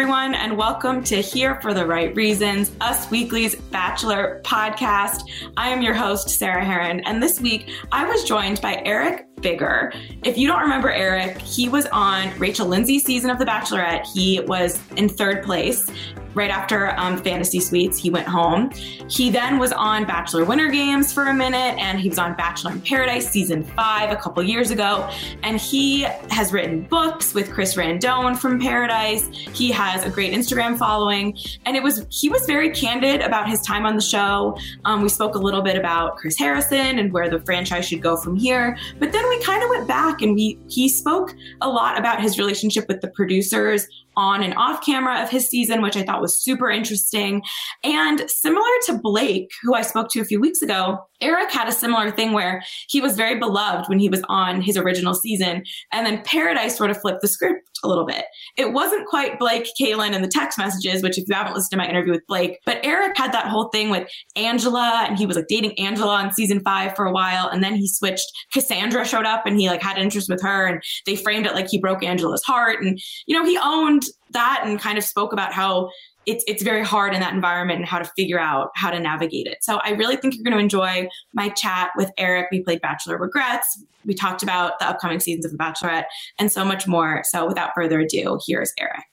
Everyone, and welcome to Here for the Right Reasons, Us Weekly's Bachelor podcast. I am your host, Sarah Hearon, and this week I was joined by Eric Bigger. If you don't remember Eric, he was on Rachel Lindsay's season of The Bachelorette. He was in third place right after um, Fantasy Suites, he went home. He then was on Bachelor Winter Games for a minute, and he was on Bachelor in Paradise season five a couple years ago. And he has written books with Chris Randone from Paradise. He has a great Instagram following, and it was he was very candid about his time on the show. Um, we spoke a little bit about Chris Harrison and where the franchise should go from here, but then we kind of went back and we he spoke a lot about his relationship with the producers on and off camera of his season, which I thought was super interesting. And similar to Blake, who I spoke to a few weeks ago, Eric had a similar thing where he was very beloved when he was on his original season. And then Paradise sort of flipped the script a little bit. It wasn't quite Blake, Caelynn, and the text messages, which if you haven't listened to my interview with Blake, but Eric had that whole thing with Angela and he was like dating Angela on season five for a while. And then he switched. Cassandra showed up and he like had interest with her and they framed it like he broke Angela's heart. And, you know, he owned that and kind of spoke about how it's it's very hard in that environment and how to figure out how to navigate it. So I really think you're going to enjoy my chat with Eric. We played Bachelor Regrets. We talked about the upcoming seasons of The Bachelorette and so much more. So without further ado, here's Eric.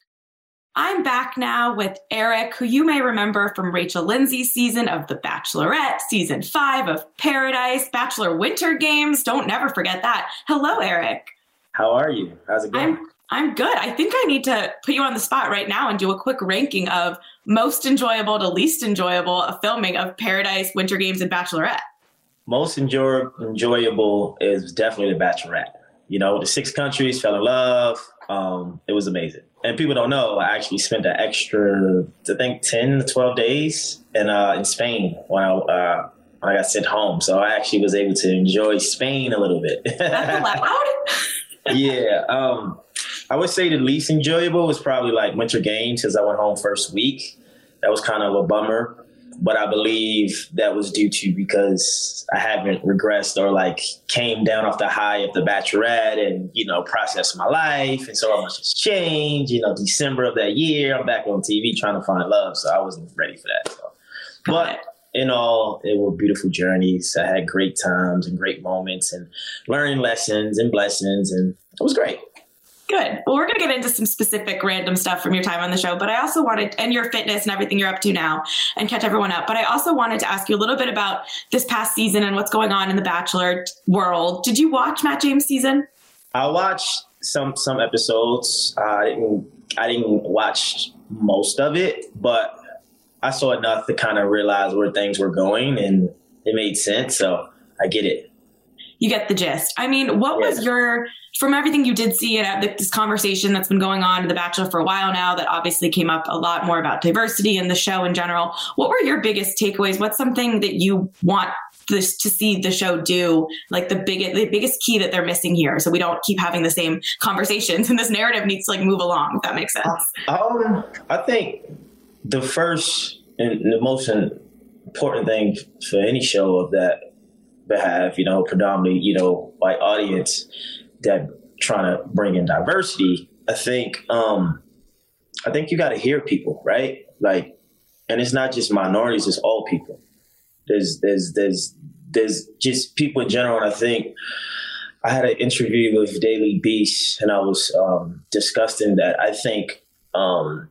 I'm back now with Eric, who you may remember from Rachel Lindsay's season of The Bachelorette, season five of Paradise, Bachelor Winter Games. Don't never forget that. Hello, Eric. How are you? How's it going? I'm I'm good. I think I need to put you on the spot right now and do a quick ranking of most enjoyable to least enjoyable of filming of Paradise, Winter Games, and Bachelorette. Most enjoy- enjoyable is definitely The Bachelorette. You know, the six countries fell in love. Um, it was amazing. And people don't know, I actually spent an extra, I think, 10 to 12 days in, uh, in Spain while I, uh, I got sent home. So I actually was able to enjoy Spain a little bit. That's allowed? yeah. Um, I would say the least enjoyable was probably like Winter Games because I went home first week. That was kind of a bummer, but I believe that was due to because I haven't regressed or like came down off the high of the Bachelorette and you know processed my life, and so much has changed. You know, December of that year, I'm back on TV trying to find love, so I wasn't ready for that. So. But in all, it were beautiful journeys. I had great times and great moments and learning lessons and blessings, and it was great. Good. Well, we're going to get into some specific random stuff from your time on the show, but I also wanted, and your fitness and everything you're up to now, and catch everyone up. But I also wanted to ask you a little bit about this past season and what's going on in the Bachelor world. Did you watch Matt James' season? I watched some some episodes. Uh, I didn't I didn't watch most of it, but I saw enough to kind of realize where things were going, and it made sense. So I get it. You get the gist. I mean, what yeah. was your from everything you did see and this conversation that's been going on in The Bachelor for a while now, that obviously came up a lot more about diversity in the show in general. What were your biggest takeaways? What's something that you want this to see the show do like the biggest the biggest key that they're missing here so we don't keep having the same conversations and this narrative needs to like move along if that makes sense um i think the first and the most important thing for any show of that behalf you know predominantly you know white audience that trying to bring in diversity, I think um, I think you got to hear people, right? Like, and it's not just minorities; it's all people. There's there's there's there's just people in general, and I think I had an interview with Daily Beast, and I was um, discussing that I think um,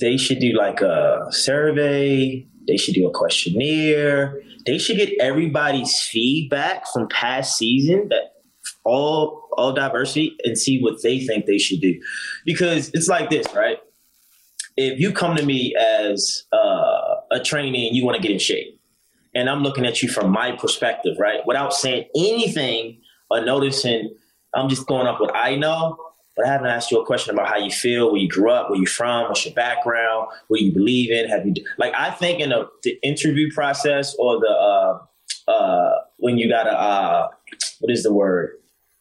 they should do like a survey. They should do a questionnaire. They should get everybody's feedback from past season that all all diversity and see what they think they should do. Because it's like this, right? If you come to me as uh, a trainee and you want to get in shape, and I'm looking at you from my perspective, right? Without saying anything or noticing, I'm just going up what I know but I haven't asked you a question about how you feel, where you grew up, where you're from, what's your background, what you believe in. Have you like I think in the, the interview process or the uh, uh, when you got a uh, what is the word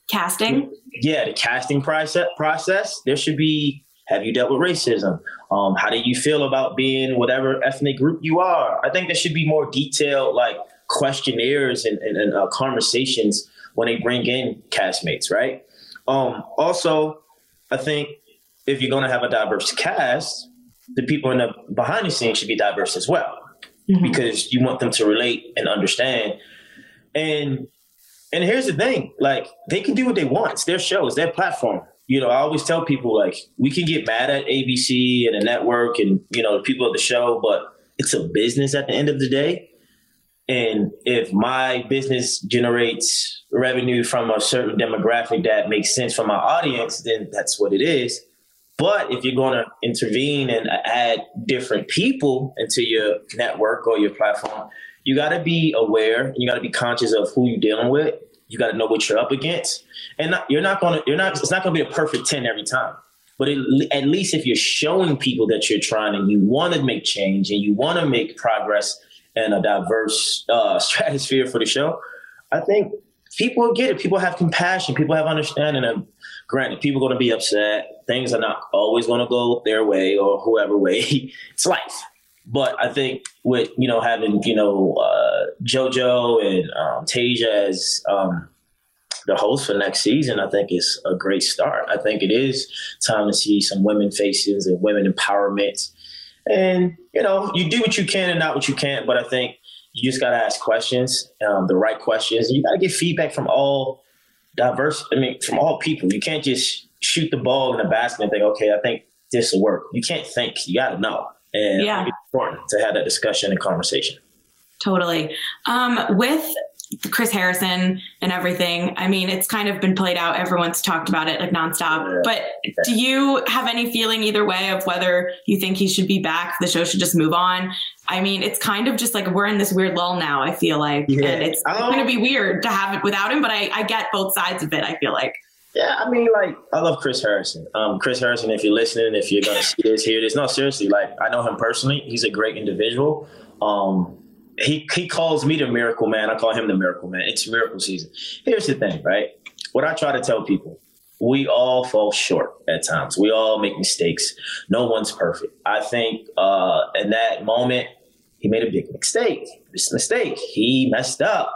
casting? Yeah, the casting process. Process there should be. Have you dealt with racism? Um, how do you feel about being whatever ethnic group you are? I think there should be more detailed like questionnaires and, and, and uh, conversations when they bring in castmates, right? Um, also, I think if you're going to have a diverse cast, the people in the behind the scenes should be diverse as well, mm-hmm. because you want them to relate and understand. And and here's the thing: like they can do what they want. It's their show. It's their platform. You know, I always tell people like we can get mad at ABC and the network and you know the people of the show, but it's a business at the end of the day. And if my business generates revenue from a certain demographic that makes sense for my audience, then that's what it is. But if you're going to intervene and add different people into your network or your platform, you got to be aware. And you got to be conscious of who you're dealing with. You got to know what you're up against, and not, you're not going to. You're not. It's not going to be a perfect ten every time. But it, at least if you're showing people that you're trying and you want to make change and you want to make progress and a diverse uh, stratosphere for the show, I think people get it. People have compassion. People have understanding. And granted, people are going to be upset. Things are not always going to go their way or whoever way. it's life. But I think with you know having you know uh, JoJo and um, Tayshia as um, the host for next season, I think is a great start. I think it is time to see some women faces and women empowerment. And you know, you do what you can and not what you can't. But I think you just got to ask questions, um, the right questions. You got to get feedback from all diverse. I mean, from all people. You can't just shoot the ball in the basket and think, okay, I think this will work. You can't think. You got to know. And yeah. it's important to have that discussion and conversation. Totally. Um, with Chris Harrison and everything. I mean, it's kind of been played out. Everyone's talked about it like nonstop. But do you have any feeling either way of whether you think he should be back? The show should just move on. I mean, it's kind of just like we're in this weird lull now. I feel like, yeah. and it's um, going to be weird to have it without him. But I, I get both sides of it. I feel like. Yeah, I mean, like I love Chris Harrison. Um, Chris Harrison, if you're listening, if you're gonna see this, hear this, no, seriously, like I know him personally. He's a great individual. Um, he he calls me the miracle man. I call him the miracle man. It's miracle season. Here's the thing, right? What I try to tell people, we all fall short at times. We all make mistakes. No one's perfect. I think uh, in that moment, he made a big mistake. This mistake. He messed up.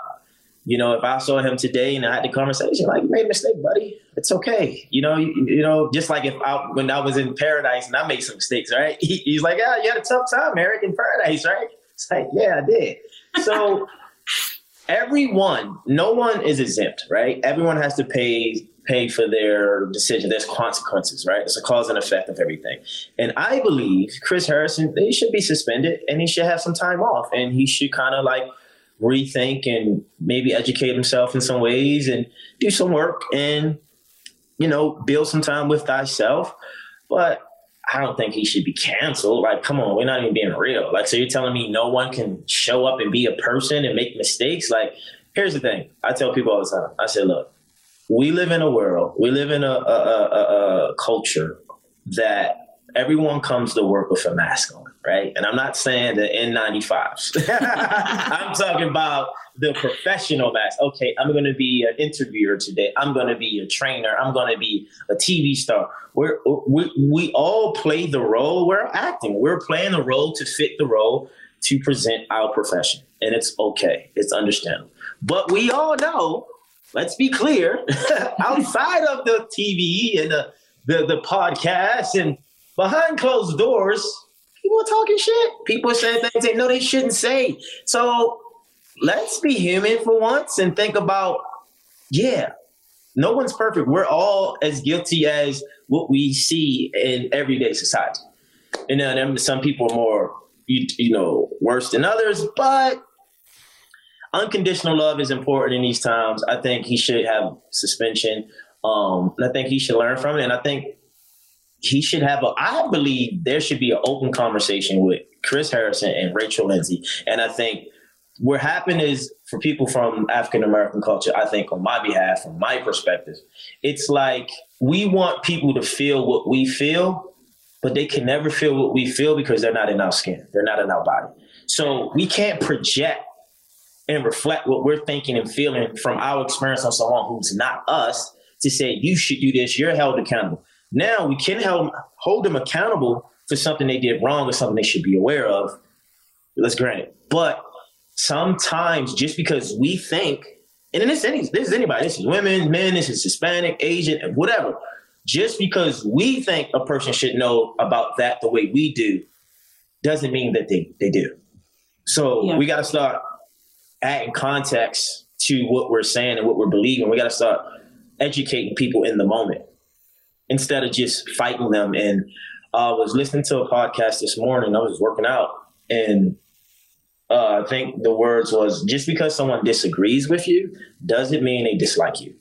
You know, if I saw him today and I had the conversation, like, you made a mistake, buddy. It's okay. You know, you, you know, just like if I when I was in paradise and I made some mistakes, right? He, he's like, yeah, you had a tough time, Eric, in paradise, right? It's like, yeah, I did. So everyone, no one is exempt, right? Everyone has to pay pay for their decision. There's consequences, right? It's a cause and effect of everything. And I believe Chris Harrison, he should be suspended and he should have some time off and he should kind of like rethink and maybe educate himself in some ways and do some work and you know build some time with thyself but I don't think he should be canceled. Like, come on, we're not even being real. Like, so you're telling me no one can show up and be a person and make mistakes? Like, here's the thing. I tell people all the time. I say, look, we live in a world, we live in a, a, a, a culture that everyone comes to work with a mask on, right? And I'm not saying the N95s. I'm talking about the professional mask. Okay, I'm going to be an interviewer today. I'm going to be a trainer. I'm going to be a TV star. We're, we we all play the role. We're acting. We're playing the role to fit the role to present our profession, and it's okay. It's understandable. But we all know. Let's be clear. outside of the TV and the the, the podcast and behind closed doors, people are talking shit. People saying things they know they shouldn't say. So let's be human for once and think about Yeah, no one's perfect. We're all as guilty as what we see in everyday society. And then some people are more, you, you know, worse than others, but unconditional love is important in these times. I think he should have suspension. Um, I think he should learn from it. And I think he should have a, I believe there should be an open conversation with Chris Harrison and Rachel Lindsay. And I think what happened is for people from African American culture, I think on my behalf, from my perspective, it's like we want people to feel what we feel, but they can never feel what we feel because they're not in our skin. They're not in our body. So we can't project and reflect what we're thinking and feeling from our experience on someone who's not us to say, you should do this, you're held accountable. Now we can help, hold them accountable for something they did wrong or something they should be aware of. Let's grant it. But sometimes just because we think, and this, any, this is anybody, this is women, men, this is Hispanic, Asian, whatever. Just because we think a person should know about that the way we do, doesn't mean that they, they do. So yeah. we got to start adding context to what we're saying and what we're believing. We got to start educating people in the moment instead of just fighting them. And I uh, was listening to a podcast this morning. I was working out, and uh, I think the words was just because someone disagrees with you doesn't mean they dislike you.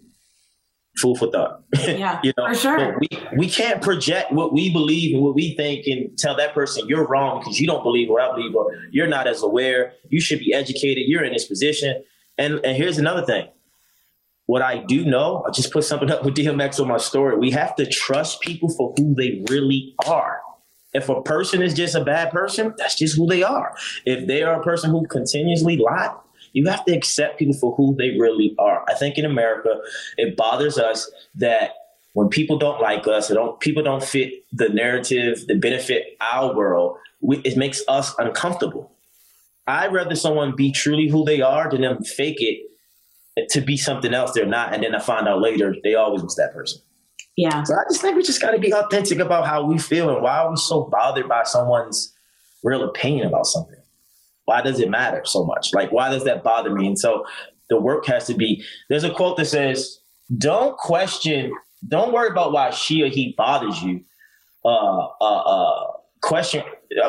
Fool for thought. Yeah, you know, for sure. we we can't project what we believe and what we think and tell that person you're wrong because you don't believe what I believe or you're not as aware. You should be educated. You're in this position. And and here's another thing. What I do know, I just put something up with DMX on my story. We have to trust people for who they really are. If a person is just a bad person, that's just who they are. If they are a person who continuously lie, you have to accept people for who they really are. I think in America, it bothers us that when people don't like us, don't people don't fit the narrative that benefit our world, we, it makes us uncomfortable. I'd rather someone be truly who they are than them fake it to be something else they're not, and then I find out later they always was that person. Yeah. So I just think we just got to be authentic about how we feel and why are we so bothered by someone's real opinion about something? Why does it matter so much? Like, why does that bother me? And so the work has to be there's a quote that says, don't question, don't worry about why she or he bothers you. Uh, uh, uh, question,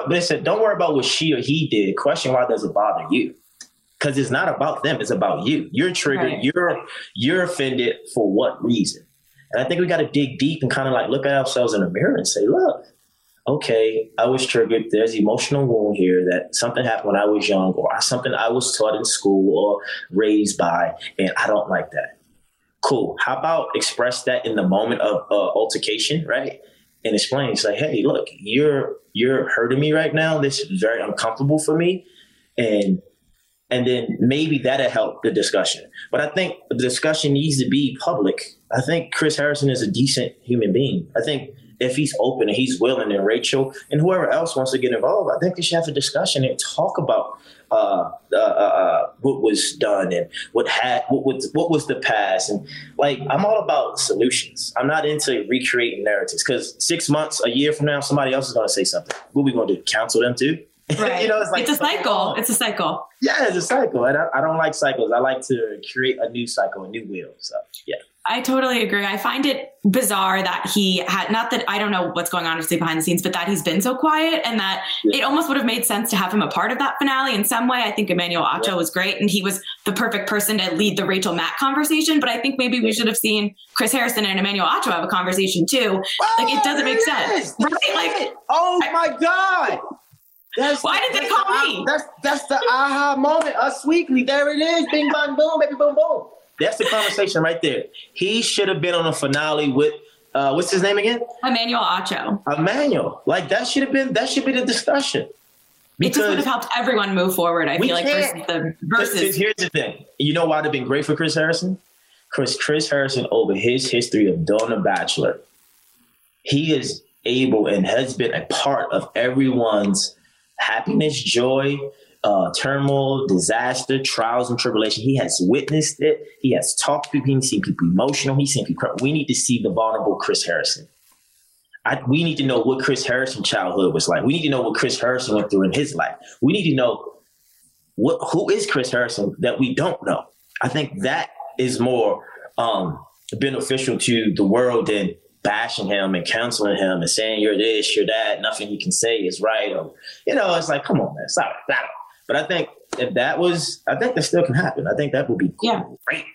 but it said, don't worry about what she or he did. Question why does it bother you? Because it's not about them, it's about you. You're triggered, right. you're you're offended for what reason? And I think we got to dig deep and kind of like look at ourselves in the mirror and say, look, okay, I was triggered. There's emotional wound here that something happened when I was young or something I was taught in school or raised by, and I don't like that. Cool. How about express that in the moment of uh, altercation, right? And explain. It's like, hey, look, you're you're hurting me right now. This is very uncomfortable for me, and and then maybe that'll help the discussion. But I think the discussion needs to be public. I think Chris Harrison is a decent human being. I think if he's open and he's willing, and Rachel and whoever else wants to get involved, I think they should have a discussion and talk about uh, uh, uh, uh what was done and what had what was what was the past. And like, I'm all about solutions. I'm not into recreating narratives because six months, a year from now, somebody else is going to say something. What are we going to do? Counsel them too? Right. you know, it's like it's a cycle. It's a cycle. Yeah, it's a cycle. And I, I, don't like cycles. I like to create a new cycle, a new wheel. So yeah. I totally agree. I find it bizarre that he had not that I don't know what's going on behind the scenes, but that he's been so quiet and that yeah. it almost would have made sense to have him a part of that finale in some way. I think Emmanuel Acho yeah. was great and he was the perfect person to lead the Rachel Matt conversation. But I think maybe we should have seen Chris Harrison and Emmanuel Acho have a conversation too. Oh, like it doesn't make oh, sense. Right? Like oh my God. That's, Why did they call the, me? That's that's the aha moment. Us weekly. There it is. Bing bang boom, baby boom boom. That's the conversation right there. He should have been on a finale with uh, what's his name again? Emmanuel Acho. Emmanuel. Like that should have been that should be the discussion. Because it just would have helped everyone move forward. I feel like versus the versus. Here's the thing. You know why it'd have been great for Chris Harrison? Because Chris Harrison, over his history of doing The Bachelor, he is able and has been a part of everyone's happiness, joy, uh, turmoil, disaster, trials, and tribulation. He has witnessed it. He has talked to people. He's seen people emotional. He's seen people. We need to see the vulnerable Chris Harrison. I, we need to know what Chris Harrison's childhood was like. We need to know what Chris Harrison went through in his life. We need to know what who is Chris Harrison that we don't know. I think that is more um, beneficial to the world than bashing him and counseling him and saying you're this, you're that, nothing you can say is right. Or, you know, it's like, come on, man, stop it. But I think if that was, I think that still can happen. I think that would be yeah. great.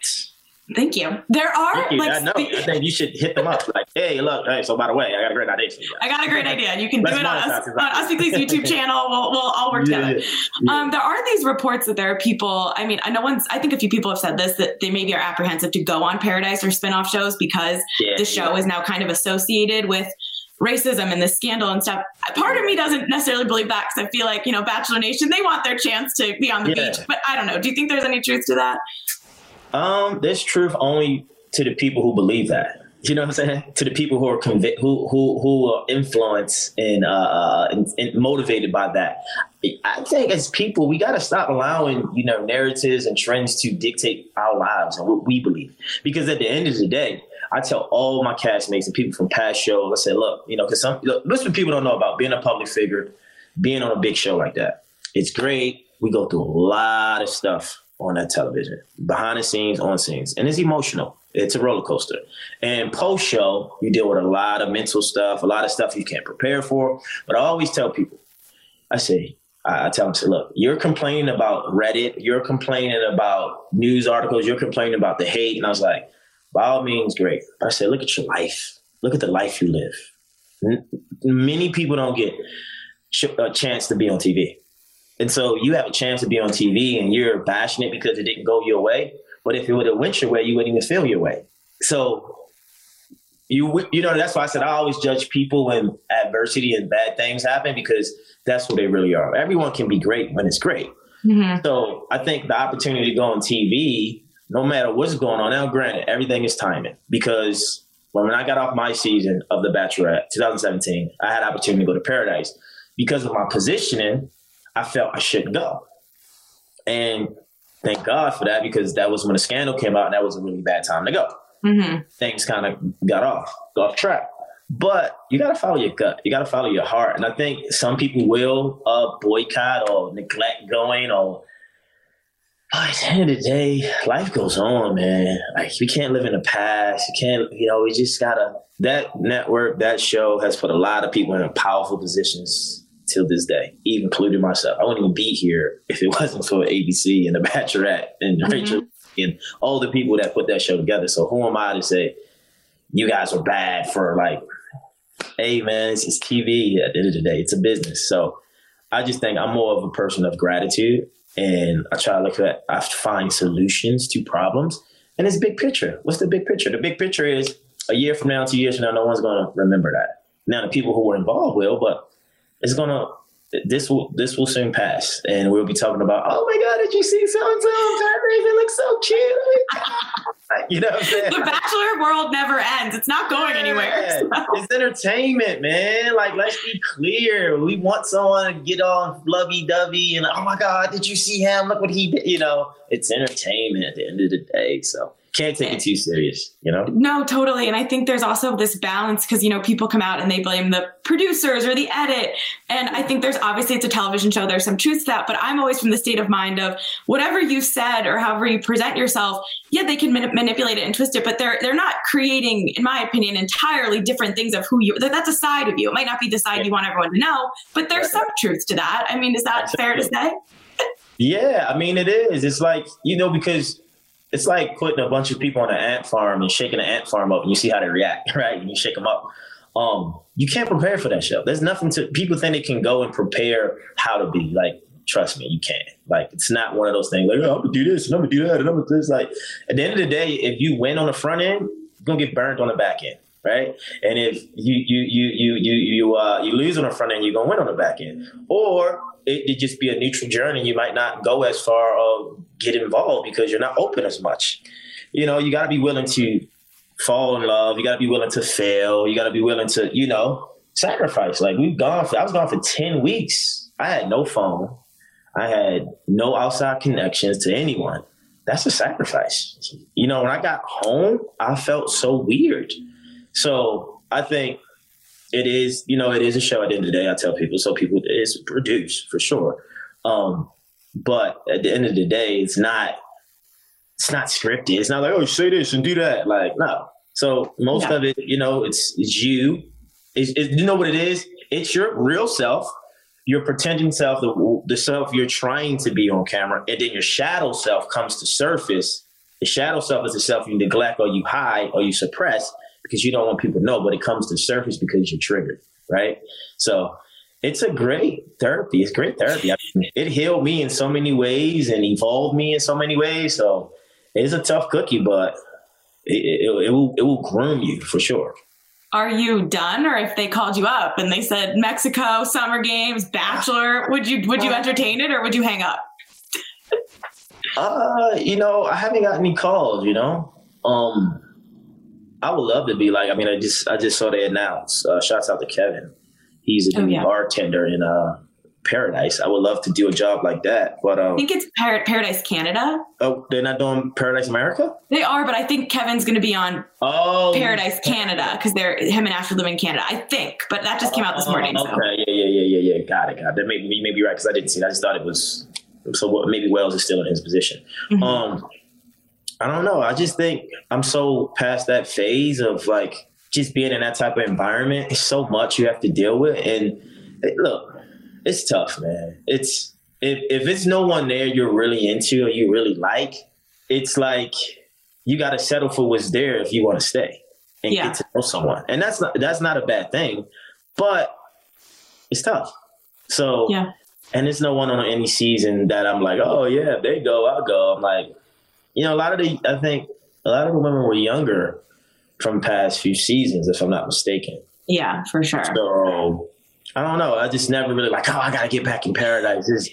Thank you. There are you. like I know. I think you should hit them up. Like, hey, look, hey. So by the way, I got a great idea for you. I got a great idea. You can do it on us, on Us Weekly's YouTube channel. We'll we'll all work yeah, together. Yeah. Um, there are these reports that there are people. I mean, I know one's. I think a few people have said this that they maybe are apprehensive to go on Paradise or spinoff shows because yeah, the show is now kind of associated with racism and the scandal and stuff. Part of me doesn't necessarily believe that because I feel like, you know, Bachelor Nation, they want their chance to be on the yeah. beach. But I don't know. Do you think there's any truth to that? Um, there's truth only to the people who believe that. You know what I'm saying? To the people who are convict, who who who are influenced and, uh, uh, and, and motivated by that. I think as people, we got to stop allowing you know narratives and trends to dictate our lives and what we believe. Because at the end of the day, I tell all my castmates and people from past shows, I say, look, you know, because some look, people don't know about being a public figure, being on a big show like that. It's great. We go through a lot of stuff on that television, behind the scenes, on scenes, and it's emotional. It's a roller coaster. And post show, you deal with a lot of mental stuff, a lot of stuff you can't prepare for. But I always tell people, I say, I tell them, say, look, you're complaining about Reddit, you're complaining about news articles, you're complaining about the hate. And I was like, by all means, great. But I said, look at your life. Look at the life you live. Many people don't get a chance to be on TV. And so you have a chance to be on TV and you're bashing it because it didn't go your way. But if it would have went your way, you wouldn't even feel your way. So you you know that's why I said I always judge people when adversity and bad things happen because that's what they really are. Everyone can be great when it's great. Mm-hmm. So I think the opportunity to go on TV, no matter what's going on. Now, granted, everything is timing because when I got off my season of The Bachelorette, 2017, I had opportunity to go to Paradise because of my positioning. I felt I shouldn't go. And thank God for that because that was when the scandal came out and that was a really bad time to go. Mm-hmm. Things kind of got off, got off track. But you got to follow your gut. You got to follow your heart. And I think some people will uh, boycott or neglect going or but at the end of the day, life goes on, man. Like we can't live in the past. You can't, you know, we just gotta that network, that show has put a lot of people in powerful positions till this day, even including myself. I wouldn't even be here if it wasn't for ABC and The Bachelorette and mm-hmm. Rachel and all the people that put that show together. So who am I to say you guys are bad for like, hey man, it's, it's TV at the end of the day. It's a business. So I just think I'm more of a person of gratitude and I try to look at I find solutions to problems. And it's big picture. What's the big picture? The big picture is a year from now, two years from now, no one's gonna remember that. Now the people who were involved will, but it's gonna this will this will soon pass, and we'll be talking about. Oh my God, did you see so and so? It looks so cute. you know, what I'm saying? the Bachelor world never ends. It's not going anywhere. So. It's entertainment, man. Like, let's be clear. We want someone to get on lovey dovey and oh my God, did you see him? Look what he did. You know, it's entertainment at the end of the day. So can't take it too serious, you know? No, totally. And I think there's also this balance because, you know, people come out and they blame the producers or the edit. And I think there's obviously it's a television show, there's some truth to that, but I'm always from the state of mind of whatever you said or however you present yourself, yeah, they can manipulate it and twist it, but they're they're not creating, in my opinion, entirely different things of who you that's a side of you. It might not be the side you want everyone to know, but there's some truth to that. I mean, is that fair to say? Yeah, I mean it is. It's like, you know, because it's like putting a bunch of people on an ant farm and shaking an ant farm up and you see how they react, right? And you shake them up. Um, you can't prepare for that show. There's nothing to people think they can go and prepare how to be. Like, trust me, you can't. Like, it's not one of those things like, oh, I'm gonna do this and I'm gonna do that and I'm gonna do this. Like, at the end of the day, if you win on the front end, you're gonna get burned on the back end. Right, and if you you you you you you uh, you lose on the front end, you're gonna win on the back end. Or it, it just be a neutral journey. You might not go as far or get involved because you're not open as much. You know, you got to be willing to fall in love. You got to be willing to fail. You got to be willing to, you know, sacrifice. Like we've gone, for, I was gone for 10 weeks. I had no phone. I had no outside connections to anyone. That's a sacrifice. You know, when I got home, I felt so weird. So I think it is, you know, it is a show at the end of the day. I tell people, so people it's produced for sure. Um, but at the end of the day, it's not it's not scripted. It's not like, oh, say this and do that. Like, no. So most Yeah. of it, you know, it's, it's you. It's, it, you know what it is? It's your real self. Your pretending self, the, the self you're trying to be on camera, and then your shadow self comes to surface. The shadow self is the self you neglect or you hide or you suppress because you don't want people to know, but it comes to surface because you're triggered, right? So it's a great therapy. It's great therapy. I mean, it healed me in so many ways and evolved me in so many ways. So it's a tough cookie, but it, it, it will it will groom you for sure. Are you done, or if they called you up and they said Mexico Summer Games Bachelor, would you would you entertain it or would you hang up? Uh, you know, I haven't got any calls. You know, um, I would love to be like. I mean, I just I just saw they announced. Uh, shouts out to Kevin. He's a Oh, yeah. bartender in uh Paradise. I would love to do a job like that, but I um, think it's Par- Paradise Canada. oh, they're not doing Paradise America. They are, but I think Kevin's going to be on Oh, Paradise Canada because they're him and Ashley live in Canada. I think, but that just came out this morning. Oh, So. Okay, yeah, yeah, yeah, yeah, yeah. Got it, got it. That may, you may be right because I didn't see. It. I just thought it was. So maybe Wells is still in his position. Mhm. Um, I don't know. I just think I'm so past that phase of like just being in that type of environment. It's so much you have to deal with, and it- look, it's tough, man. It's if if it's no one there you're really into or you really like, it's like you got to settle for what's there if you want to stay and Yeah. get to know someone, and that's not that's not a bad thing, but it's tough. So Yeah. and there's no one on any season that I'm like, oh yeah, if they go, I'll go. I'm like, you know, a lot of the I think a lot of the women were younger from past few seasons, if I'm not mistaken. Yeah, for sure. So I don't know. I just never really like, oh, I gotta get back in paradise. It's,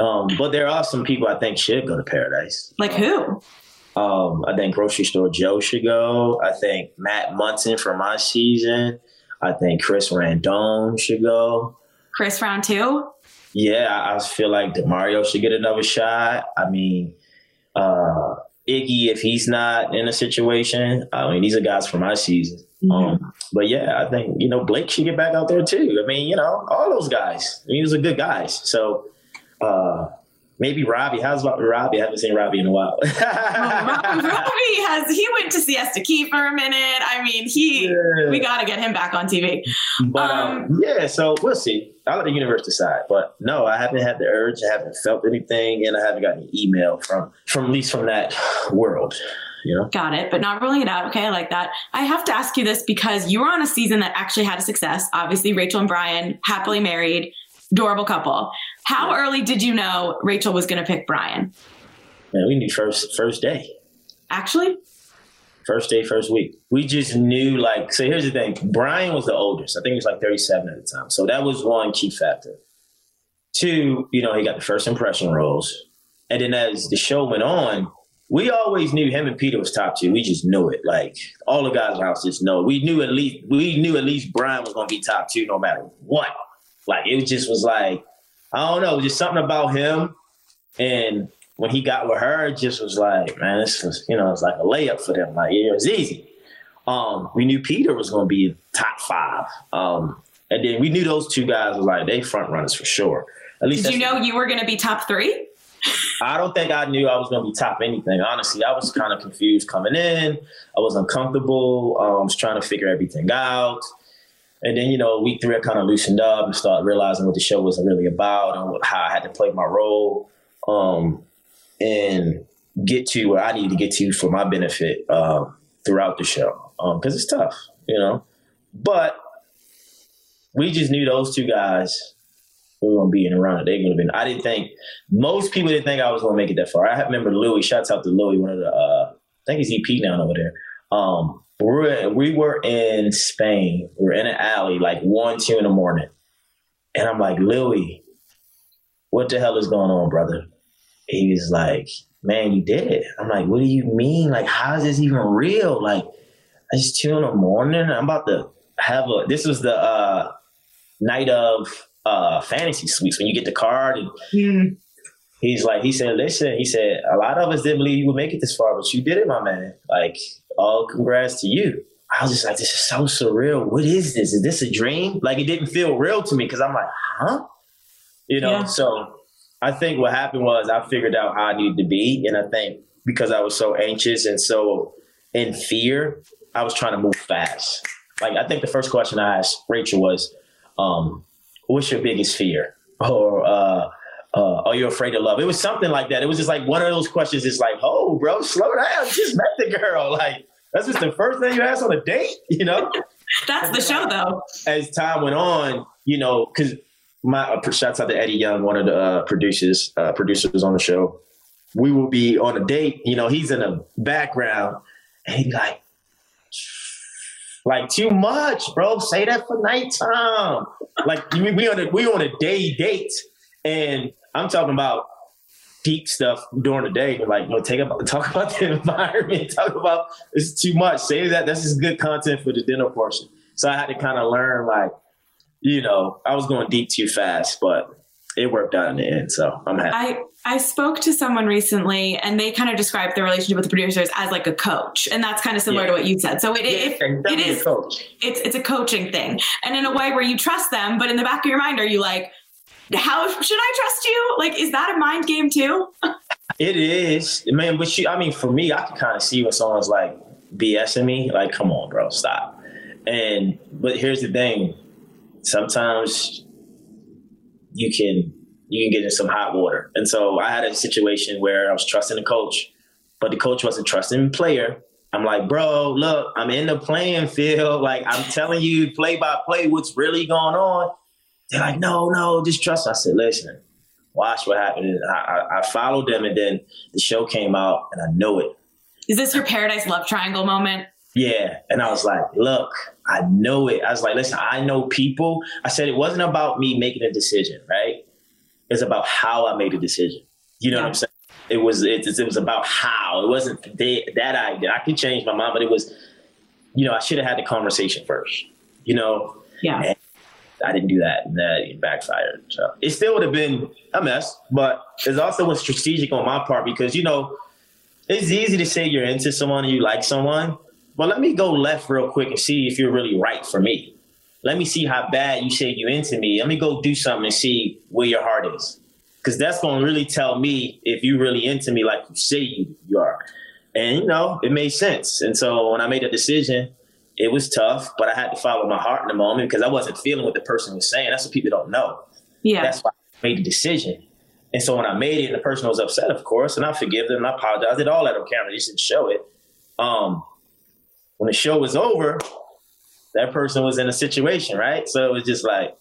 um, but there are some people I think should go to paradise. Like who? Um, I think grocery store Joe should go. I think Matt Munson for my season. I think Chris Randone should go. Chris round two? Yeah, I, I feel like Demario should get another shot. I mean, uh, Iggy, if he's not in a situation, I mean, these are guys from my season. Um, but yeah, I think you know Blake should get back out there too. I mean, you know, all those guys. I mean, these are good guys. So uh, maybe Robbie. How's about Robbie? I haven't seen Robbie in a while. Robbie Robbie has he went to Siesta Key for a minute. I mean, he Yeah. we got to get him back on TV. But Um, um, yeah, so we'll see. I'll let the universe decide. But no, I haven't had the urge. I haven't felt anything, and I haven't gotten an email from from at least from that world. You know. Got it, but not ruling it out. Okay, I like that. I have to ask you this because you were on a season that actually had a success. Obviously, Rachel and Bryan, happily married, adorable couple. How early did you know Rachel was going to pick Bryan? Man, we knew first first day. Actually, First day, first week. We just knew like so here's the thing. Bryan was the oldest. I think he was like 37 at the time. So that was one key factor. Two, you know, he got the first impression roles. And then as the show went on, we always knew him and Peter was top two. We just knew it. Like all the guys in the house just know. We knew at least we knew at least Bryan was gonna be top two no matter what. Like it just was like, I don't know, just something about him. And when he got with her, it just was like, man, this was, you know, it's like a layup for them. Like it was easy. Um, we knew Peter was gonna be top five. Um, and then we knew those two guys were like they front runners for sure. At least did you know you were going to be top three? I don't think I knew I was going to be top anything. Honestly, I was kind of confused coming in. I was uncomfortable. Um, I was trying to figure everything out. And then, you know, week three, I kind of loosened up and started realizing what the show was really about and how I had to play my role um, and get to where I need to get to for my benefit um, throughout the show. Because it's tough, you know. But we just knew those two guys were going to be in the runner. They're going to be. I didn't think most people didn't think I was going to make it that far. I remember Louis. Shouts out to Louis, one of the. Uh, I think he's EP down over there. Um, we were we were in Spain. We were in an alley, like one, two in the morning, and I'm like, Louis, what the hell is going on, brother? He was like, Man, you did it. I'm like, What do you mean? Like, how is this even real? Like, I it's two in the morning. I'm about to have a. This was the uh, night of uh, fantasy suites when you get the card and he's like, he said, listen, he said, a lot of us didn't believe you would make it this far, but you did it, my man. Like, all congrats to you. I was just like, this is so surreal. What is this? Is this a dream? Like, it didn't feel real to me because I'm like, huh? You know, Yeah. so I think what happened was I figured out how I needed to be. And I think because I was so anxious and so in fear, I was trying to move fast. Like I think the first question I asked Rachel was, um, "What's your biggest fear?" Or uh, uh, "Are you afraid of love?" It was something like that. It was just like one of those questions. It's like, "Oh, bro, slow down. Just met the girl. Like that's just the first thing you ask on a date, you know." that's the show, though. As time went on, you know, because my uh, shouts out to Eddie Young, one of the uh, producers, uh, producers on the show. We will be on a date. You know, he's in the background, and he's like, like too much, bro. Say that for nighttime. Like we, we on a we on a day date, and I'm talking about deep stuff during the day. Like, you know, take about talk about the environment. Talk about it's too much. Say that. This is good content for the dinner portion. So I had to kind of learn, like, you know, I was going deep too fast, but it worked out in the end. So I'm happy. I, I spoke to someone recently and they kind of described the relationship with the producers as like a coach. And that's kind of similar yeah. to what you said. So it, yeah, it, it is, it's, it's a coaching thing. And in a way where you trust them, but in the back of your mind, are you like, how should I trust you? Like, is that a mind game too? it is, man. But you, I mean, for me, I can kind of see when someone's like BSing me. Like, come on, bro, stop. And but here's the thing: sometimes you can you can get in some hot water. And so I had a situation where I was trusting the coach, but the coach wasn't trusting the player. I'm like, bro, look, I'm in the playing field. Like I'm telling you, play by play, what's really going on. They're like, no, no, just trust. I said, listen, watch what happened. I, I, I followed them, and then the show came out, and I know it. Is this your paradise love triangle moment? Yeah. And I was like, look, I know it. I was like, listen, I know people. I said it wasn't about me making a decision, right? It's about how I made a decision. You know yeah. what I'm saying? It was it, it was about how. It wasn't they, that idea. I could change my mind, but it was, you know, I should have had the conversation first. You know? Yeah. And I didn't do that, and that backfired. So it still would have been a mess, but it also was strategic on my part because you know it's easy to say you're into someone and you like someone, but let me go left real quick and see if you're really right for me. Let me see how bad you say you into me. Let me go do something and see where your heart is. Cause that's gonna really tell me if you really into me like you say you, you are. And you know, it made sense. And so when I made a decision, it was tough, but I had to follow my heart in the moment because I wasn't feeling what the person was saying. That's what people don't know. Yeah. That's why I made the decision. And so when I made it and the person was upset, of course, and I forgive them and I apologize. I did all that on camera. They just didn't show it. Um, when the show was over, that person was in a situation, right? So it was just like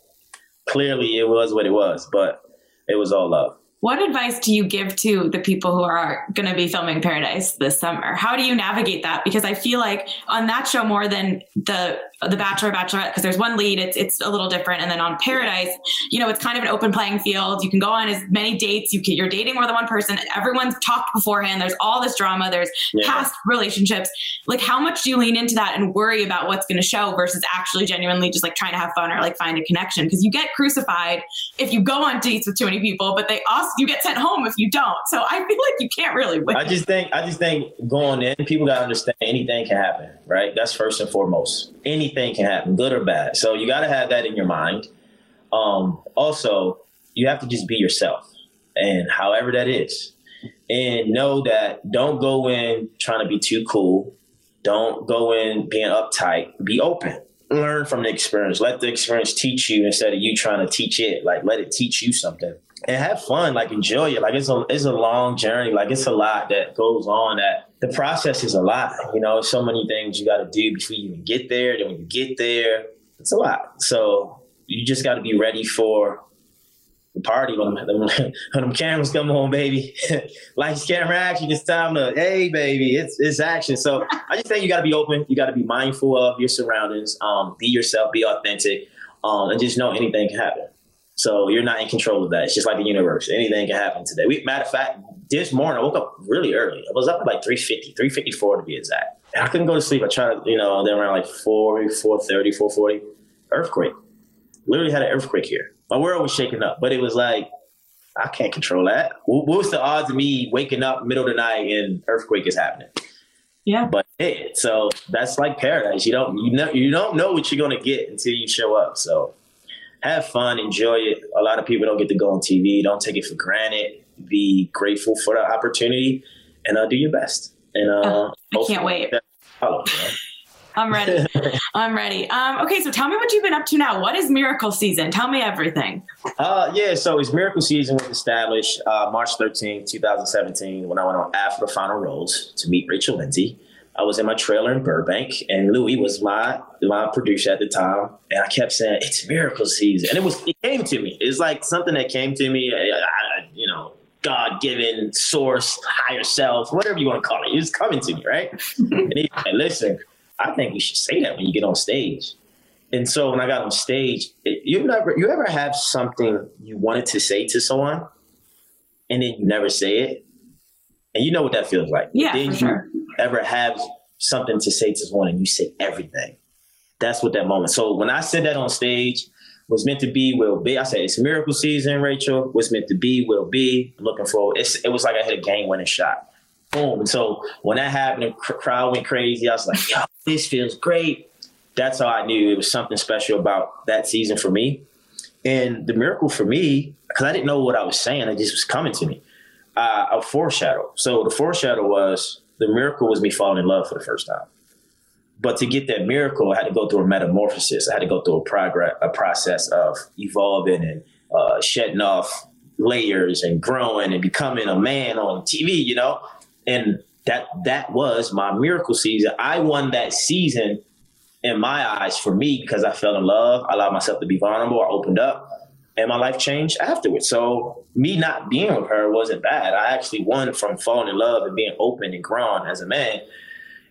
clearly it was what it was, but it was all love. What advice do you give to the people who are going to be filming Paradise this summer? How do you navigate that? Because I feel like on that show more than the the Bachelor Bachelorette, because there's one lead, it's it's a little different, and then on Paradise, you know, it's kind of an open playing field. You can go on as many dates. You can, you're dating more than one person. Everyone's talked beforehand. There's all this drama. There's yeah. past relationships. Like, how much do you lean into that and worry about what's going to show versus actually genuinely just like trying to have fun or like find a connection? Because you get crucified if you go on dates with too many people, but they also you get sent home if you don't. So I feel like you can't really win. I just think I just think going in, people gotta understand anything can happen, right? That's first and foremost. Anything can happen, good or bad. So you gotta have that in your mind. Um, also, you have to just be yourself, and however that is, and know that don't go in trying to be too cool. Don't go in being uptight. Be open learn from the experience. Let the experience teach you instead of you trying to teach it. Like let it teach you something and have fun. Like enjoy it. Like it's a it's a long journey. Like it's a lot that goes on. That the process is a lot. You know, so many things you got to do before you even get there. Then when you get there, it's a lot. So you just got to be ready for the party when them, when them cameras come on, baby. Lights, camera, action. It's time to, hey, baby, it's it's action. So I just think you got to be open. You got to be mindful of your surroundings. Um, be yourself. Be authentic. Um, and just know anything can happen. So you're not in control of that. It's just like the universe. Anything can happen today. We, matter of fact, this morning I woke up really early. I was up at like 350, 354 to be exact. And I couldn't go to sleep. I tried, you know, then around like 4, 430, 440. Earthquake. Literally had an earthquake here my world was shaking up, but it was like, I can't control that. What what's the odds of me waking up middle of the night and earthquake is happening? Yeah. But hey, so that's like paradise. You don't you know you don't know what you're gonna get until you show up. So have fun, enjoy it. A lot of people don't get to go on TV. Don't take it for granted. Be grateful for the opportunity and uh, do your best. And uh, I can't wait. Follow, I'm ready. I'm ready. Um, okay, so tell me what you've been up to now. What is Miracle Season? Tell me everything. Uh, yeah, so it's Miracle Season was established uh, March 13, 2017, when I went on After the Final Rose to meet Rachel Lindsay. I was in my trailer in Burbank, and Louis was my my producer at the time, and I kept saying it's Miracle Season, and it was it came to me. It's like something that came to me. I, I, you know, God given source, higher self, whatever you want to call it. It was coming to me, right? and he said, listen, I think you should say that when you get on stage. And so when I got on stage, it, you never you ever have something you wanted to say to someone, and then you never say it, and you know what that feels like. Yeah, then for sure. Ever have something to say to someone and you say everything. That's what that moment. So when I said that on stage, was meant to be will be. I said it's miracle season, Rachel. What's meant to be will be. I'm looking forward. It's, it was like I hit a game winning shot boom. And so when that happened, the crowd went crazy. I was like, yo, this feels great. That's how I knew it was something special about that season for me. And the miracle for me, because I didn't know what I was saying, it just was coming to me. Uh, a foreshadow. So the foreshadow was the miracle was me falling in love for the first time. But to get that miracle, I had to go through a metamorphosis. I had to go through a progress, a process of evolving and uh, shedding off layers and growing and becoming a man on TV. You know, and that that was my miracle season. I won that season in my eyes for me because I fell in love. I allowed myself to be vulnerable. I opened up, and my life changed afterwards. So me not being with her wasn't bad. I actually won from falling in love and being open and grown as a man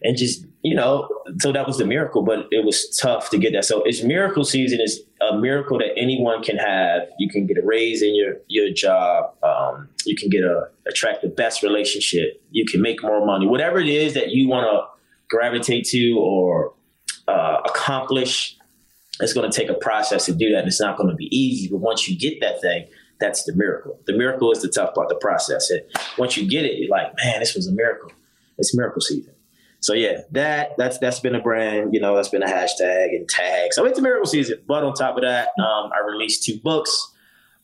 and just you know so that was the miracle but it was tough to get that. So it's miracle season. Is a miracle that anyone can have. You can get a raise in your your job. Um, you can get a attract the best relationship. You can make more money. Whatever it is that you want to gravitate to or uh, accomplish it's going to take a process to do that and it's not going to be easy but once you get that thing that's the miracle the miracle is the tough part the process it once you get it you're like man this was a miracle it's miracle season so yeah, that that's that's been a brand, you know, that's been a hashtag and tag. So it's a miracle season. But on top of that, um, I released two books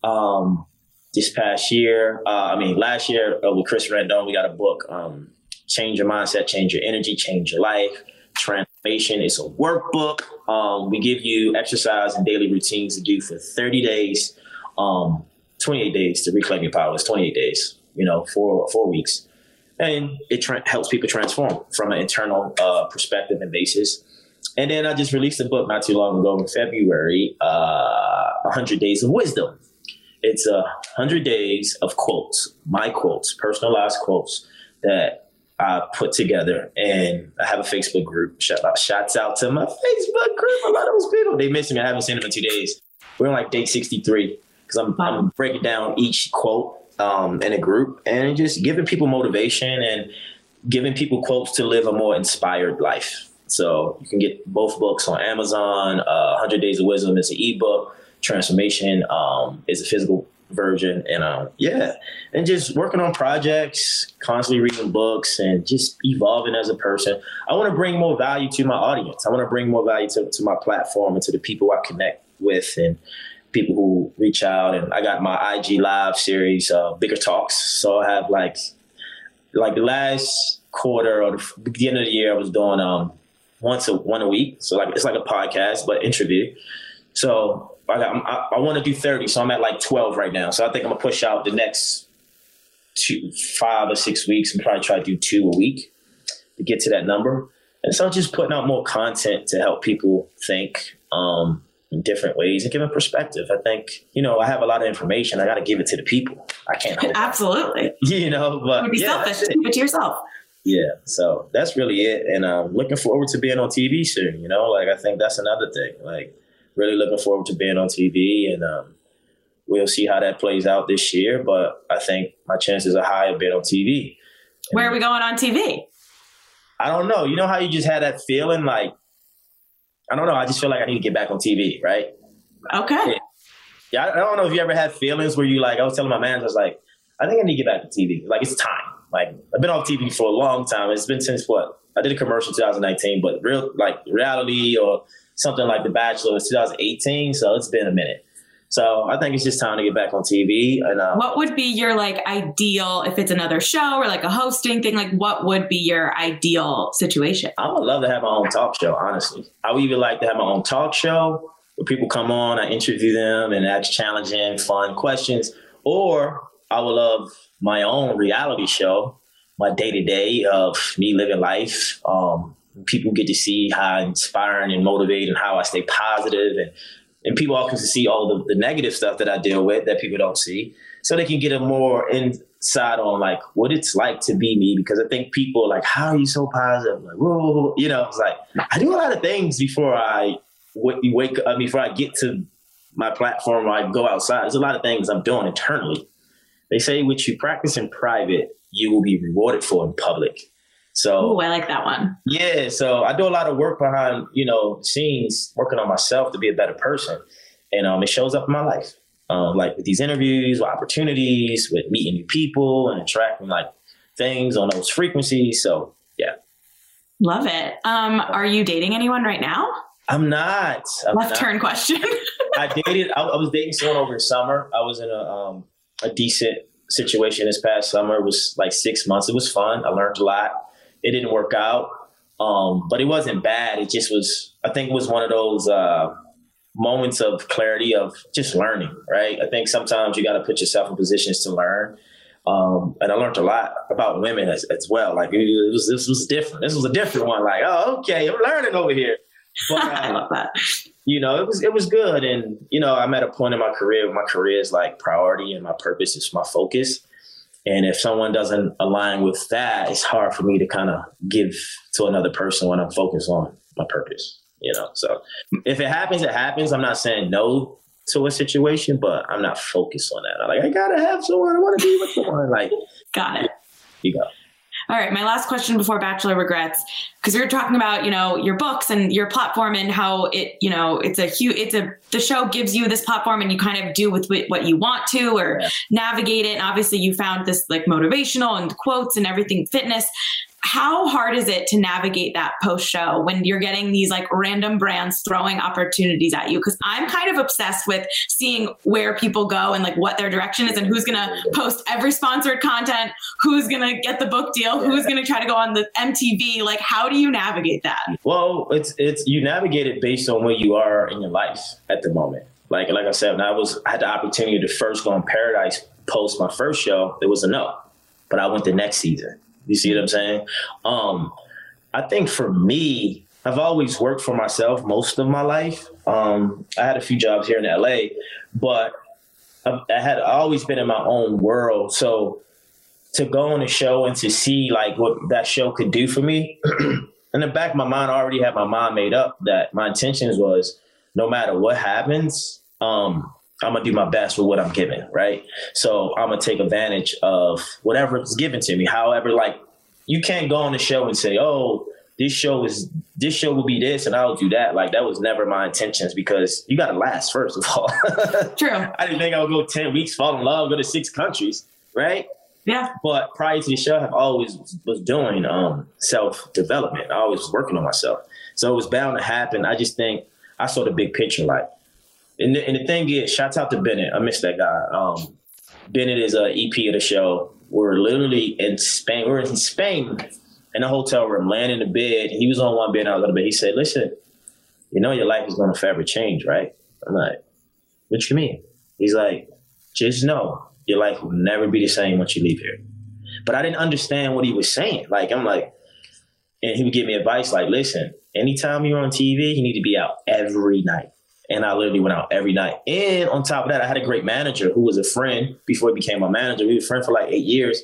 um, this past year. Uh, I mean, last year uh, with Chris Rendon, we got a book, um, Change Your Mindset, Change Your Energy, Change Your Life. Transformation. It's a workbook. Um, we give you exercise and daily routines to do for 30 days, um, 28 days to reclaim your power. It's 28 days, you know, four four weeks and it tra- helps people transform from an internal uh, perspective and basis. And then I just released a book not too long ago in February, uh, 100 Days of Wisdom. It's a uh, 100 days of quotes, my quotes, personalized quotes that I put together. And I have a Facebook group. Shout out, shouts out to my Facebook group. A lot of those people, they miss me. I haven't seen them in two days. We're on like day 63 because I'm, I'm breaking down each quote um, in a group and just giving people motivation and giving people quotes to live a more inspired life. So you can get both books on Amazon. Uh, 100 Days of Wisdom is an ebook. Transformation um, is a physical version. And um, yeah, and just working on projects, constantly reading books, and just evolving as a person. I want to bring more value to my audience. I want to bring more value to, to my platform and to the people I connect with and people who reach out and I got my IG live series, uh, bigger talks. So I have like, like the last quarter or the beginning of the year, I was doing, um, once a, one a week. So like, it's like a podcast, but interview. So I I, I want to do 30. So I'm at like 12 right now. So I think I'm gonna push out the next two, five or six weeks and probably try to do two a week to get to that number. And so just putting out more content to help people think, um, in different ways and give a perspective. I think, you know, I have a lot of information. I got to give it to the people. I can't Absolutely. You know, but. be yeah, selfish. Keep it to yourself. Yeah. So that's really it. And I'm um, looking forward to being on TV soon. You know, like I think that's another thing. Like, really looking forward to being on TV. And um, we'll see how that plays out this year. But I think my chances are high of being on TV. Where are we going on TV? I don't know. You know how you just had that feeling like I don't know. I just feel like I need to get back on TV, right? Okay. Yeah. yeah. I don't know if you ever had feelings where you like, I was telling my manager, I was like, I think I need to get back to TV. Like, it's time. Like, I've been off TV for a long time. It's been since what? I did a commercial 2019, but real, like, reality or something like The Bachelor was 2018. So it's been a minute. So I think it's just time to get back on TV. And uh, what would be your like ideal if it's another show or like a hosting thing? Like, what would be your ideal situation? I would love to have my own talk show. Honestly, I would even like to have my own talk show where people come on, I interview them and ask challenging, fun questions. Or I would love my own reality show, my day to day of me living life. Um, people get to see how inspiring and motivating and how I stay positive and and people can see all the, the negative stuff that I deal with that people don't see. So they can get a more insight on like what it's like to be me because I think people are like, how are you so positive? Like, whoa, you know, it's like I do a lot of things before I wake up, before I get to my platform or I go outside. There's a lot of things I'm doing internally. They say what you practice in private, you will be rewarded for in public. So Ooh, I like that one. Yeah. So I do a lot of work behind, you know, scenes, working on myself to be a better person. And um, it shows up in my life. Um, like with these interviews, with opportunities, with meeting new people and attracting like things on those frequencies. So yeah. Love it. Um, are you dating anyone right now? I'm not. I'm Left not. turn question. I dated. I, I, was dating someone over the summer. I was in a um, a decent situation this past summer. It was like six months. It was fun. I learned a lot. It didn't work out, um, but it wasn't bad. It just was. I think it was one of those uh, moments of clarity of just learning. Right. I think sometimes you got to put yourself in positions to learn. Um, and I learned a lot about women as, as well. Like it was, this was different. This was a different one. Like, oh, okay, I'm learning over here. But, uh, I love that. You know, it was it was good, and you know, I'm at a point in my career. Where my career is like priority, and my purpose is my focus. And if someone doesn't align with that, it's hard for me to kind of give to another person when I'm focused on my purpose. You know, so if it happens, it happens. I'm not saying no to a situation, but I'm not focused on that. I'm like, I gotta have someone. I want to be with someone. Like, got it. You go. All right, my last question before Bachelor Regrets, because we were talking about you know your books and your platform and how it you know it's a huge it's a the show gives you this platform and you kind of do with what you want to or yeah. navigate it. And obviously, you found this like motivational and quotes and everything fitness how hard is it to navigate that post show when you're getting these like random brands throwing opportunities at you? Because I'm kind of obsessed with seeing where people go and like what their direction is and who's going to post every sponsored content, who's going to get the book deal, who's going to try to go on the MTV. Like, how do you navigate that? Well, it's it's you navigate it based on where you are in your life at the moment. Like like I said, when I was I had the opportunity to first go on Paradise post my first show, it was a no, but I went the next season you see what I'm saying? Um, I think for me, I've always worked for myself most of my life. Um, I had a few jobs here in LA, but I've, I had always been in my own world. So to go on a show and to see like what that show could do for me, in the back of my mind, I already had my mind made up that my intentions was no matter what happens, um, I'm gonna do my best with what I'm given, right? So I'm gonna take advantage of whatever is given to me. However, like you can't go on the show and say, "Oh, this show is this show will be this and I'll do that." Like that was never my intentions because you got to last first of all. True. I didn't think I would go ten weeks, fall in love, go to six countries, right? Yeah. But prior to the show, I've always was doing um, self development. I always was working on myself, so it was bound to happen. I just think I saw the big picture, like and the, and the thing is, shouts out to Bennett. I miss that guy. Um, Bennett is a EP of the show. We're literally in Spain. We're in Spain in a hotel room, laying in the bed. He was on one bed, I was on the bed. He said, "Listen, you know your life is going to forever change, right?" I'm like, "What you mean?" He's like, "Just know your life will never be the same once you leave here." But I didn't understand what he was saying. Like I'm like, and he would give me advice like, "Listen, anytime you're on TV, you need to be out every night." And I literally went out every night. And on top of that, I had a great manager who was a friend before he became my manager. We were friends for like eight years,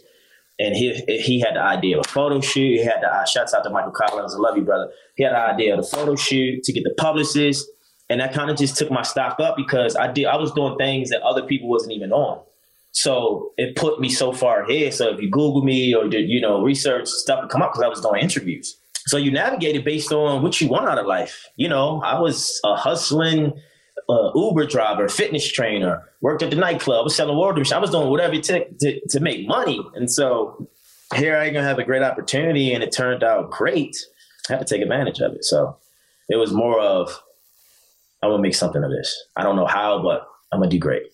and he he had the idea of a photo shoot. He had the uh, shouts out to Michael Collins, I love you, brother. He had the idea of the photo shoot to get the publicist, and that kind of just took my stock up because I did I was doing things that other people wasn't even on. So it put me so far ahead. So if you Google me or did you know research stuff would come up because I was doing interviews. So you navigate it based on what you want out of life. You know, I was a hustling uh, Uber driver, fitness trainer, worked at the nightclub, was selling water. I was doing whatever it took to, to make money. And so here I gonna have a great opportunity, and it turned out great. I had to take advantage of it. So it was more of I'm gonna make something of this. I don't know how, but I'm gonna do great.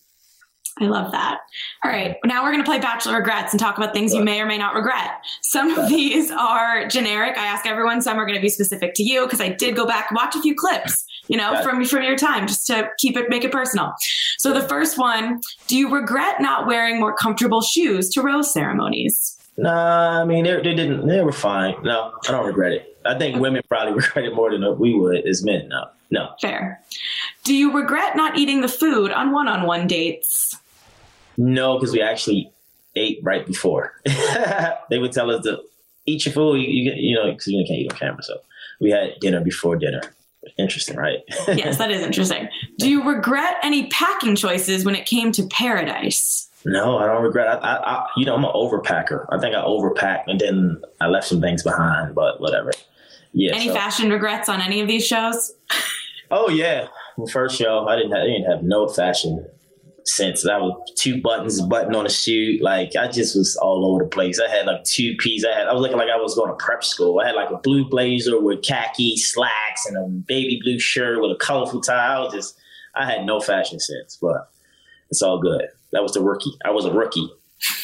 I love that. All right, now we're going to play Bachelor Regrets and talk about things you may or may not regret. Some of these are generic. I ask everyone. Some are going to be specific to you because I did go back and watch a few clips, you know, from from your time, just to keep it make it personal. So the first one: Do you regret not wearing more comfortable shoes to rose ceremonies? Nah, I mean they, they didn't. They were fine. No, I don't regret it. I think women probably regret it more than we would as men. No, no. Fair. Do you regret not eating the food on one-on-one dates? No, because we actually ate right before. they would tell us to eat your food, you, you know, because you can't eat on camera. So we had dinner before dinner. Interesting, right? yes, that is interesting. Do you regret any packing choices when it came to paradise? No, I don't regret. I, I, I you know, I'm an overpacker. I think I overpacked and then I left some things behind, but whatever. Yeah. Any so. fashion regrets on any of these shows? oh yeah, the first show I didn't have, I didn't have no fashion since I was two buttons, button on a suit. Like I just was all over the place. I had like two pieces. I had I was looking like I was going to prep school. I had like a blue blazer with khaki slacks and a baby blue shirt with a colorful tie. I was just I had no fashion sense, but it's all good. That was the rookie. I was a rookie.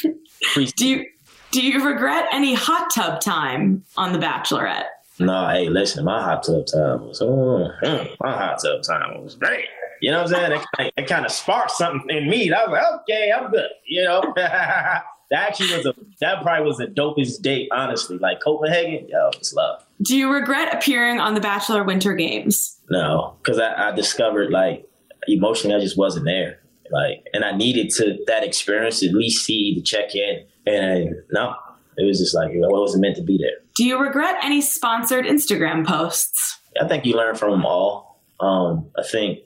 do you do you regret any hot tub time on The Bachelorette? No, hey, listen, my hot tub time was oh, mm, my hot tub time was great. You know what I'm saying? It, it kind of sparked something in me. I was like, okay, I'm good. You know, that actually was a that probably was the dopest date, honestly. Like Copenhagen, yo, it's love. Do you regret appearing on the Bachelor Winter Games? No, because I, I discovered like emotionally, I just wasn't there. Like, and I needed to that experience to at least see the check in, and no, it was just like it wasn't meant to be there. Do you regret any sponsored Instagram posts? I think you learn from them all. Um, I think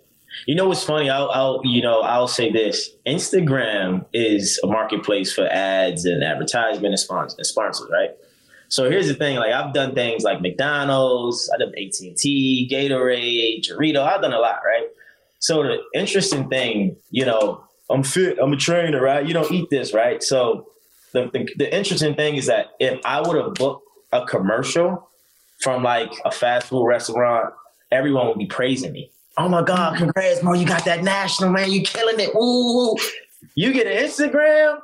you know what's funny? I'll, I'll, you know, I'll say this: Instagram is a marketplace for ads and advertisement and sponsors, and sponsors, right? So here's the thing: like I've done things like McDonald's, I've done AT and T, Gatorade, Dorito. I've done a lot, right? So the interesting thing, you know, I'm fit, I'm a trainer, right? You don't eat this, right? So the, the, the interesting thing is that if I would have booked a commercial from like a fast food restaurant, everyone would be praising me oh my God, congrats, bro. you got that national, man. You killing it. Ooh. You get an Instagram.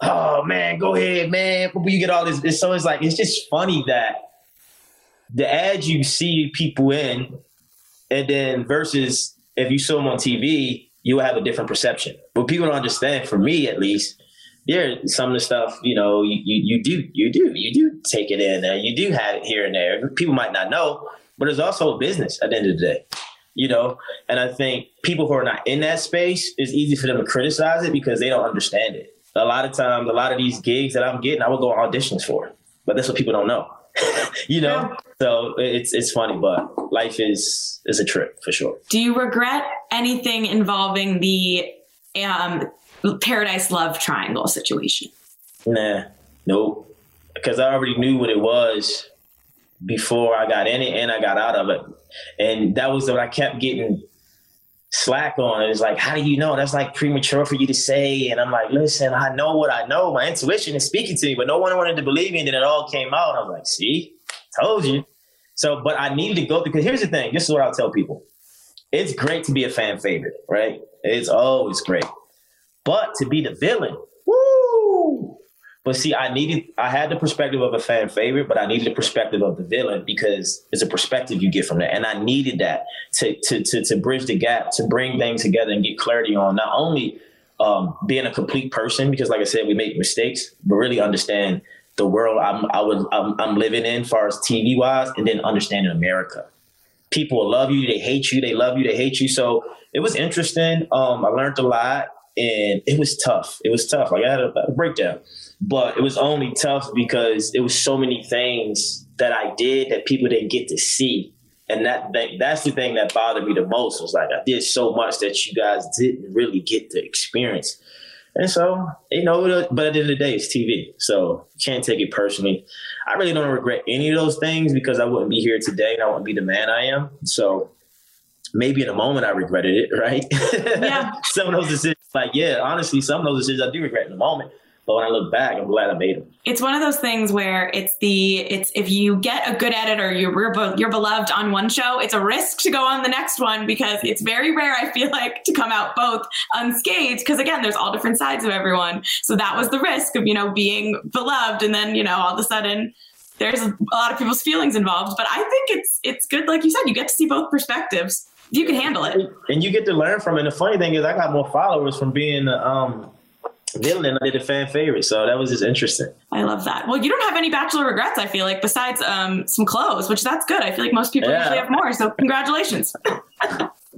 Oh man, go ahead, man. You get all this. It's, so it's like, it's just funny that the ads you see people in, and then versus if you saw them on TV, you have a different perception. But people don't understand, for me at least, yeah, some of the stuff, you know, you, you, you do, you do, you do take it in there. You do have it here and there. People might not know, but it's also a business at the end of the day you know? And i think people who are not in that space it's easy for them to criticize it because they don't understand it. A lot of times a lot of these gigs that i'm getting i will go on auditions for but that's what people don't know you know? Yeah. so it's it's funny but life is is a trip for sure. Do you regret anything involving the um, paradise love triangle situation? Nah nope. Because i already knew what it was before i got in it and i got out of it and that was what I kept getting slack on. It's like, how do you know? That's like premature for you to say. And I'm like, listen, I know what I know. My intuition is speaking to me, but no one wanted to believe me. And then it all came out. I was like, see, told you. So, but I needed to go because here's the thing. This is what I'll tell people. It's great to be a fan favorite, right? It's always great. But to be the villain, but see, I needed, I had the perspective of a fan favorite, but I needed the perspective of the villain because it's a perspective you get from that. And I needed that to, to, to, to bridge the gap, to bring things together and get clarity on not only um, being a complete person, because like I said, we make mistakes, but really understand the world I'm, I was, I'm, I'm living in, far as TV wise, and then understanding America. People love you, they hate you, they love you, they hate you. So it was interesting. Um, I learned a lot and it was tough. It was tough. Like I had a, a breakdown but it was only tough because it was so many things that I did that people didn't get to see. And that, that that's the thing that bothered me the most was like I did so much that you guys didn't really get to experience. And so, you know, but at the end of the day, it's TV. So can't take it personally. I really don't regret any of those things because I wouldn't be here today and I wouldn't be the man I am. So maybe in a moment I regretted it, right? Yeah. some of those decisions, like, yeah, honestly, some of those decisions I do regret in the moment. But when I look back, I'm glad I made them. It's one of those things where it's the it's if you get a good editor, you're you're beloved on one show, it's a risk to go on the next one because it's very rare. I feel like to come out both unscathed because again, there's all different sides of everyone. So that was the risk of you know being beloved, and then you know all of a sudden there's a lot of people's feelings involved. But I think it's it's good, like you said, you get to see both perspectives. You can handle it, and you get to learn from it. And the funny thing is, I got more followers from being um villain. I did a fan favorite, so that was just interesting. I love that. Well, you don't have any bachelor regrets. I feel like besides um, some clothes, which that's good. I feel like most people yeah. usually have more. So congratulations.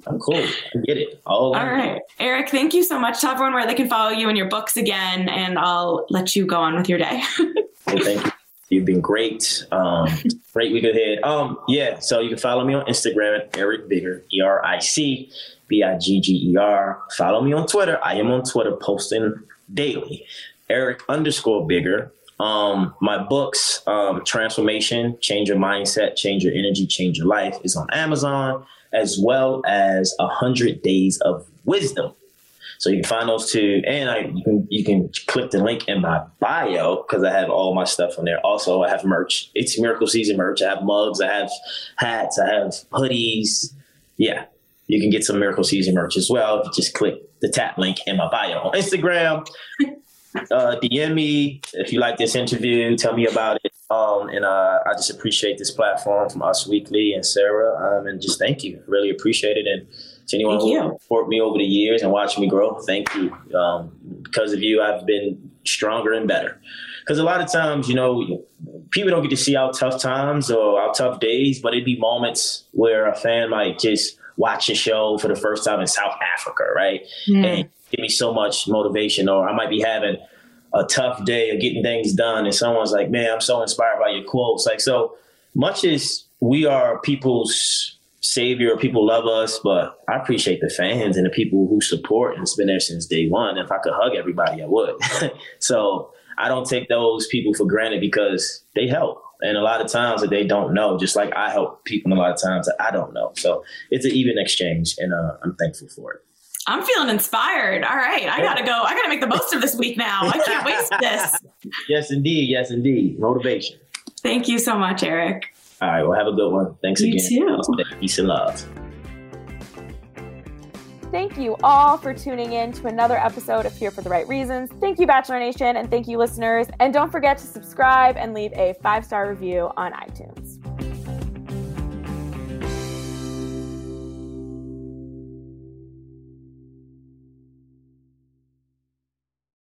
I'm cool. I get it. All, All right. Eric, thank you so much. Tell everyone where they can follow you and your books again, and I'll let you go on with your day. well, thank you. You've been great. Um, great week ahead. Um, yeah, so you can follow me on Instagram at Eric Bigger, E R I C B I G G E R. Follow me on Twitter. I am on Twitter posting daily. Eric underscore bigger. Um, my books, um, Transformation, Change Your Mindset, Change Your Energy, Change Your Life, is on Amazon, as well as A Hundred Days of Wisdom. So you can find those two, and I, you can you can click the link in my bio because I have all my stuff on there. Also, I have merch. It's Miracle Season merch. I have mugs. I have hats. I have hoodies. Yeah, you can get some Miracle Season merch as well. If you just click the tap link in my bio on Instagram. Uh, DM me if you like this interview. Tell me about it. Um, and uh, I just appreciate this platform from Us Weekly and Sarah. Um, and just thank you. Really appreciate it. And to anyone thank who supported me over the years and watched me grow, thank you. Um, because of you, I've been stronger and better. Because a lot of times, you know, people don't get to see our tough times or our tough days, but it'd be moments where a fan might just watch a show for the first time in South Africa, right? Mm. And give me so much motivation. Or I might be having a tough day of getting things done, and someone's like, "Man, I'm so inspired by your quotes." Like so much as we are people's savior, people love us, but I appreciate the fans and the people who support and been there since day one. If I could hug everybody, I would. so I don't take those people for granted because they help and a lot of times that they don't know, just like I help people a lot of times that I don't know. So it's an even exchange, and uh, I'm thankful for it. I'm feeling inspired. All right, I gotta go. I gotta make the most of this week now. I can't waste this. Yes, indeed. Yes, indeed. Motivation. Thank you so much, Eric. All right. Well, have a good one. Thanks you again. Too. Peace and love. Thank you all for tuning in to another episode of Here for the Right Reasons. Thank you, Bachelor Nation, and thank you, listeners. And don't forget to subscribe and leave a five star review on iTunes.